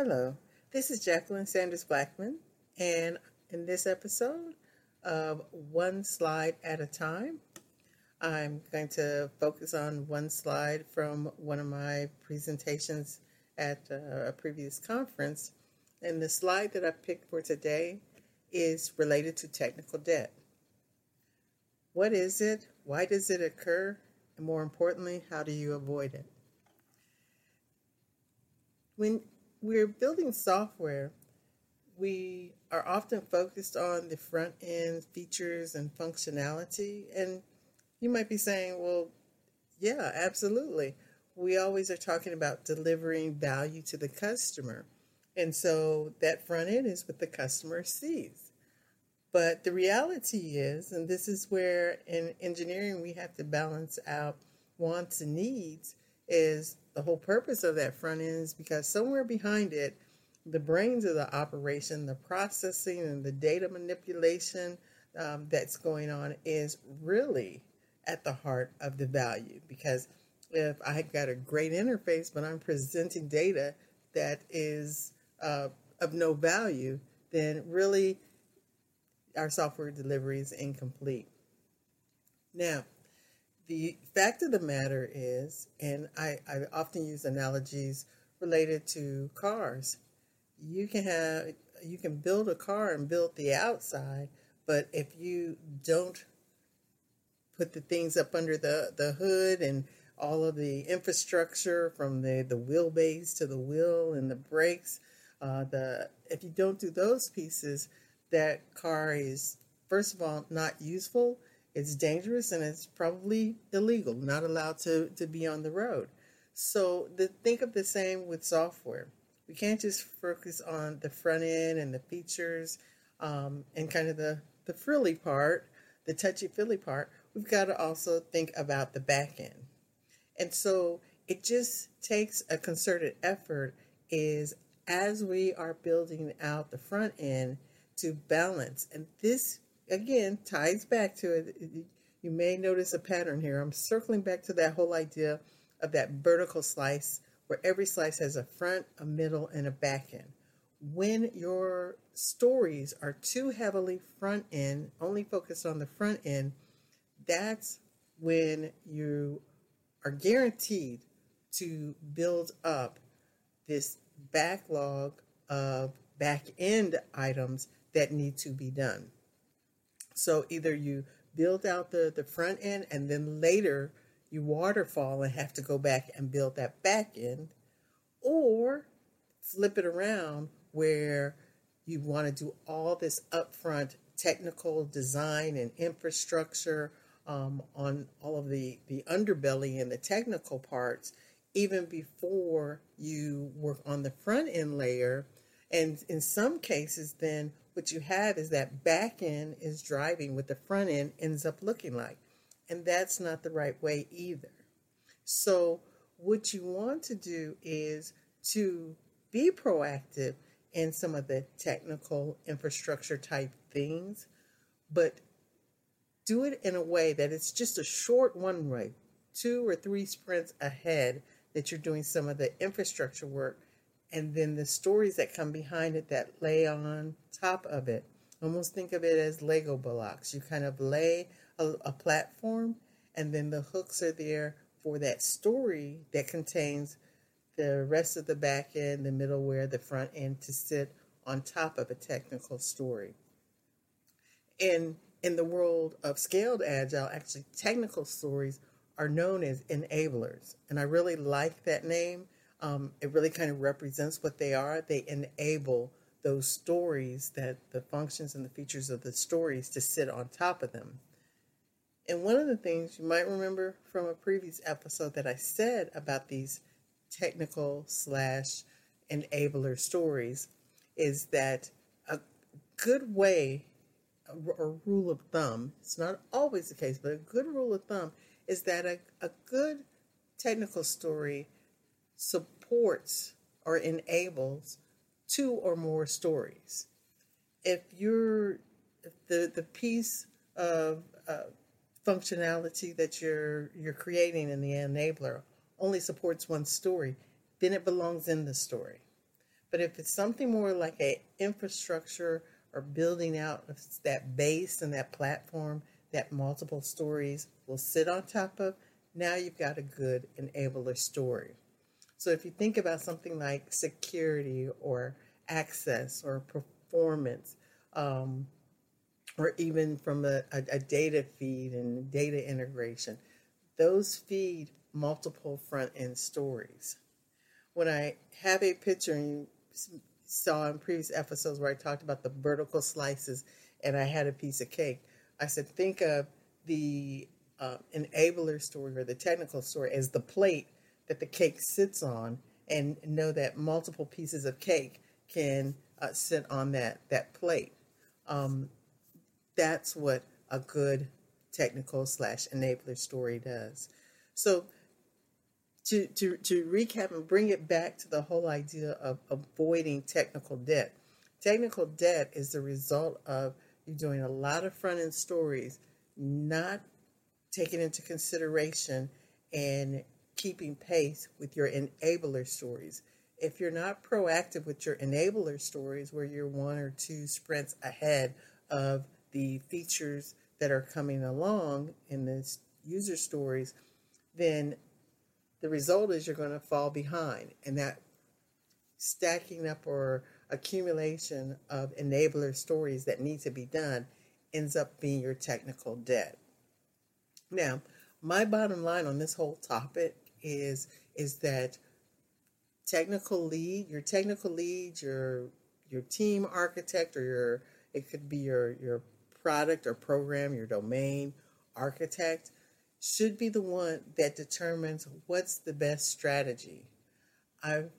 Hello, this is Jacqueline Sanders Blackman, and in this episode of One Slide at a Time, I'm going to focus on one slide from one of my presentations at uh, a previous conference. And the slide that I picked for today is related to technical debt. What is it? Why does it occur? And more importantly, how do you avoid it? When we're building software, we are often focused on the front end features and functionality. And you might be saying, well, yeah, absolutely. We always are talking about delivering value to the customer. And so that front end is what the customer sees. But the reality is, and this is where in engineering we have to balance out wants and needs, is the whole purpose of that front end is because somewhere behind it, the brains of the operation, the processing and the data manipulation um, that's going on is really at the heart of the value. Because if I've got a great interface, but I'm presenting data that is uh, of no value, then really our software delivery is incomplete. Now, the fact of the matter is, and I, I often use analogies related to cars. You can have you can build a car and build the outside, but if you don't put the things up under the, the hood and all of the infrastructure from the, the wheelbase to the wheel and the brakes, uh, the if you don't do those pieces, that car is first of all not useful it's dangerous and it's probably illegal, not allowed to, to be on the road. So the, think of the same with software. We can't just focus on the front end and the features um, and kind of the, the frilly part, the touchy feely part. We've got to also think about the back end. And so it just takes a concerted effort is as we are building out the front end to balance. And this again ties back to it. You may notice a pattern here. I'm circling back to that whole idea of that vertical slice where every slice has a front, a middle, and a back end. When your stories are too heavily front end, only focused on the front end, that's when you are guaranteed to build up this backlog of back end items that need to be done. So either you build out the, the front end and then later you waterfall and have to go back and build that back end, or flip it around where you want to do all this upfront technical design and infrastructure um, on all of the, the underbelly and the technical parts even before you work on the front end layer. And in some cases, then what you have is that back end is driving what the front end ends up looking like. And that's not the right way either. So, what you want to do is to be proactive in some of the technical infrastructure type things, but do it in a way that it's just a short one way, two or three sprints ahead that you're doing some of the infrastructure work and then the stories that come behind it that lay on top of it. Almost think of it as Lego blocks. You kind of lay a, a platform, and then the hooks are there for that story that contains the rest of the back end, the middleware, the front end to sit on top of a technical story. And in the world of scaled agile, actually, technical stories are known as enablers. And I really like that name. Um, it really kind of represents what they are. They enable those stories that the functions and the features of the stories to sit on top of them. And one of the things you might remember from a previous episode that I said about these technical slash enabler stories is that a good way or rule of thumb, it's not always the case, but a good rule of thumb is that a, a good technical story supports or enables two or more stories. If you're if the the piece of uh, functionality that you're you're creating in the enabler only supports one story, then it belongs in the story. But if it's something more like a infrastructure or building out that base and that platform that multiple stories will sit on top of, now you've got a good enabler story. So if you think about something like security or access or performance, um, or even from a, a, a data feed and data integration, those feed multiple front end stories. When I have a picture, and you saw in previous episodes where I talked about the vertical slices and I had a piece of cake, I said, think of the uh, enabler story or the technical story as the plate that the cake sits on, and know that multiple pieces of cake can uh, sit on that that plate. Um, that's what a good technical slash enabler story does. So to, to, to recap and bring it back to the whole idea of avoiding technical debt. Technical debt is the result of you doing a lot of front end stories, not taking into consideration and keeping pace with your enabler stories. If you're not proactive with your enabler stories, where you're one or two sprints ahead of the features that are coming along in the user stories, then the result is you're going to fall behind. And that stacking up or accumulation of enabler stories that need to be done ends up being your technical debt. Now, my bottom line on this whole topic is is that technical lead, your technical lead, your your team architect or your it could be your your product or program, your domain architect should be the one that determines what's the best strategy. I've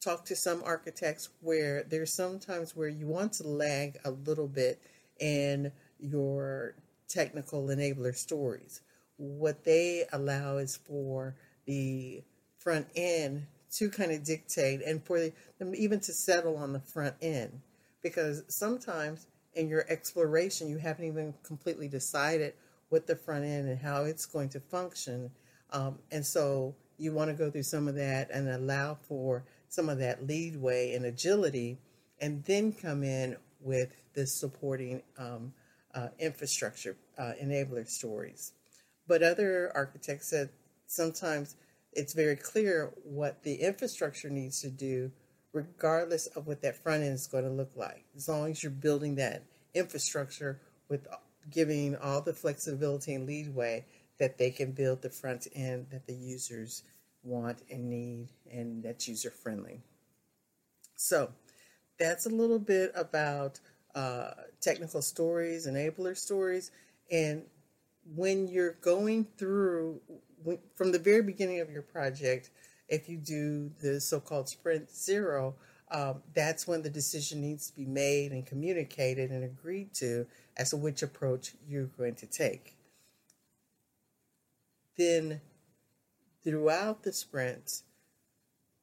talked to some architects where there's sometimes where you want to lag a little bit in your technical enabler stories. What they allow is for the front end to kind of dictate and for them even to settle on the front end. Because sometimes in your exploration, you haven't even completely decided what the front end and how it's going to function. Um, and so you want to go through some of that and allow for some of that leadway and agility, and then come in with the supporting um, uh, infrastructure uh, enabler stories. But other architects said sometimes it's very clear what the infrastructure needs to do, regardless of what that front end is going to look like. As long as you're building that infrastructure with giving all the flexibility and leadway that they can build the front end that the users want and need and that's user friendly. So that's a little bit about uh, technical stories, enabler stories, and when you're going through from the very beginning of your project, if you do the so-called sprint zero, um, that's when the decision needs to be made and communicated and agreed to as to which approach you're going to take. Then, throughout the sprints,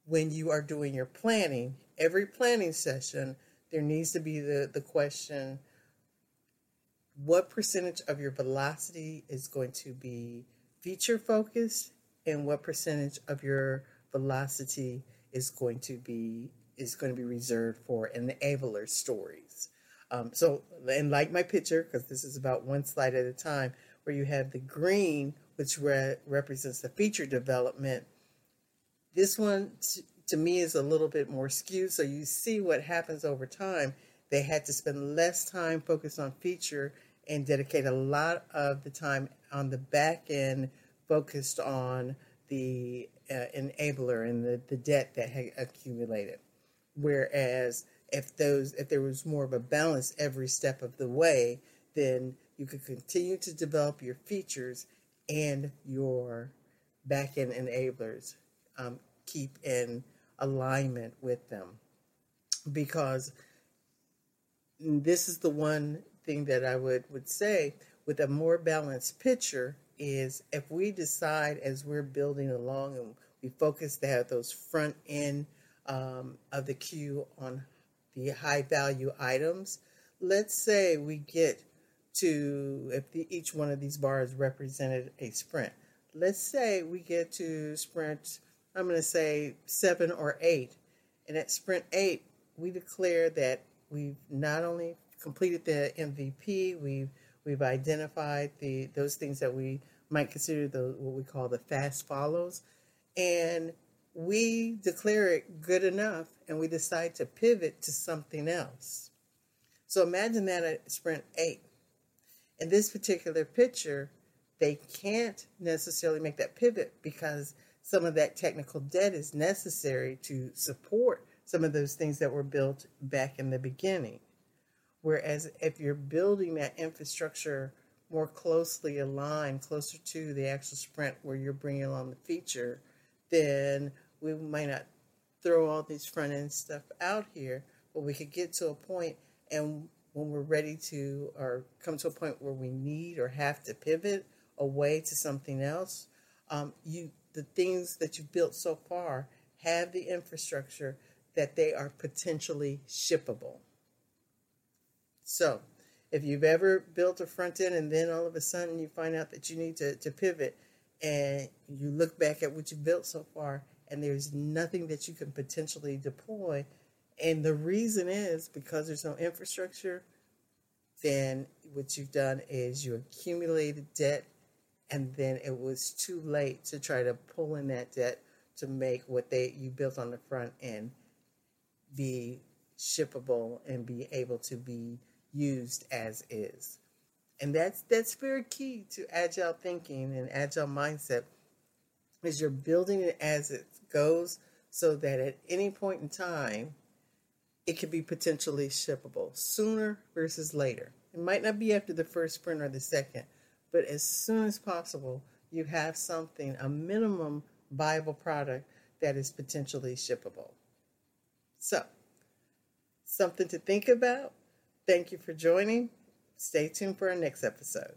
when you are doing your planning, every planning session, there needs to be the, the question what percentage of your velocity is going to be feature focused and what percentage of your velocity is going to be is going to be reserved for enabler stories. Um, so, and like my picture, because this is about one slide at a time, where you have the green, which re- represents the feature development. This one t- to me is a little bit more skewed. So you see what happens over time. They had to spend less time focused on feature and dedicate a lot of the time on the back end focused on the uh, enabler and the, the debt that had accumulated. Whereas if those if there was more of a balance every step of the way, then you could continue to develop your features and your back end enablers um, keep in alignment with them. Because this is the one thing that I would, would say with a more balanced picture is if we decide as we're building along and we focus to have those front end um, of the queue on the high value items, let's say we get to, if the, each one of these bars represented a sprint, let's say we get to sprint, I'm going to say seven or eight. And at sprint eight, we declare that we've not only completed the MVP, we've we've identified the those things that we might consider the what we call the fast follows, and we declare it good enough, and we decide to pivot to something else. So imagine that at sprint eight. In this particular picture, they can't necessarily make that pivot because some of that technical debt is necessary to support some of those things that were built back in the beginning. Whereas if you're building that infrastructure more closely aligned, closer to the actual sprint where you're bringing along the feature, then we might not throw all these front end stuff out here, but we could get to a point and when we're ready to or come to a point where we need or have to pivot away to something else, um, you the things that you've built so far have the infrastructure that they are potentially shippable. So, if you've ever built a front end and then all of a sudden you find out that you need to, to pivot and you look back at what you built so far and there's nothing that you can potentially deploy, and the reason is because there's no infrastructure, then what you've done is you accumulated debt and then it was too late to try to pull in that debt to make what they you built on the front end be shippable and be able to be used as is. And that's that's very key to agile thinking and agile mindset is you're building it as it goes so that at any point in time it can be potentially shippable sooner versus later. It might not be after the first sprint or the second, but as soon as possible, you have something, a minimum viable product that is potentially shippable. So, something to think about Thank you for joining. Stay tuned for our next episode.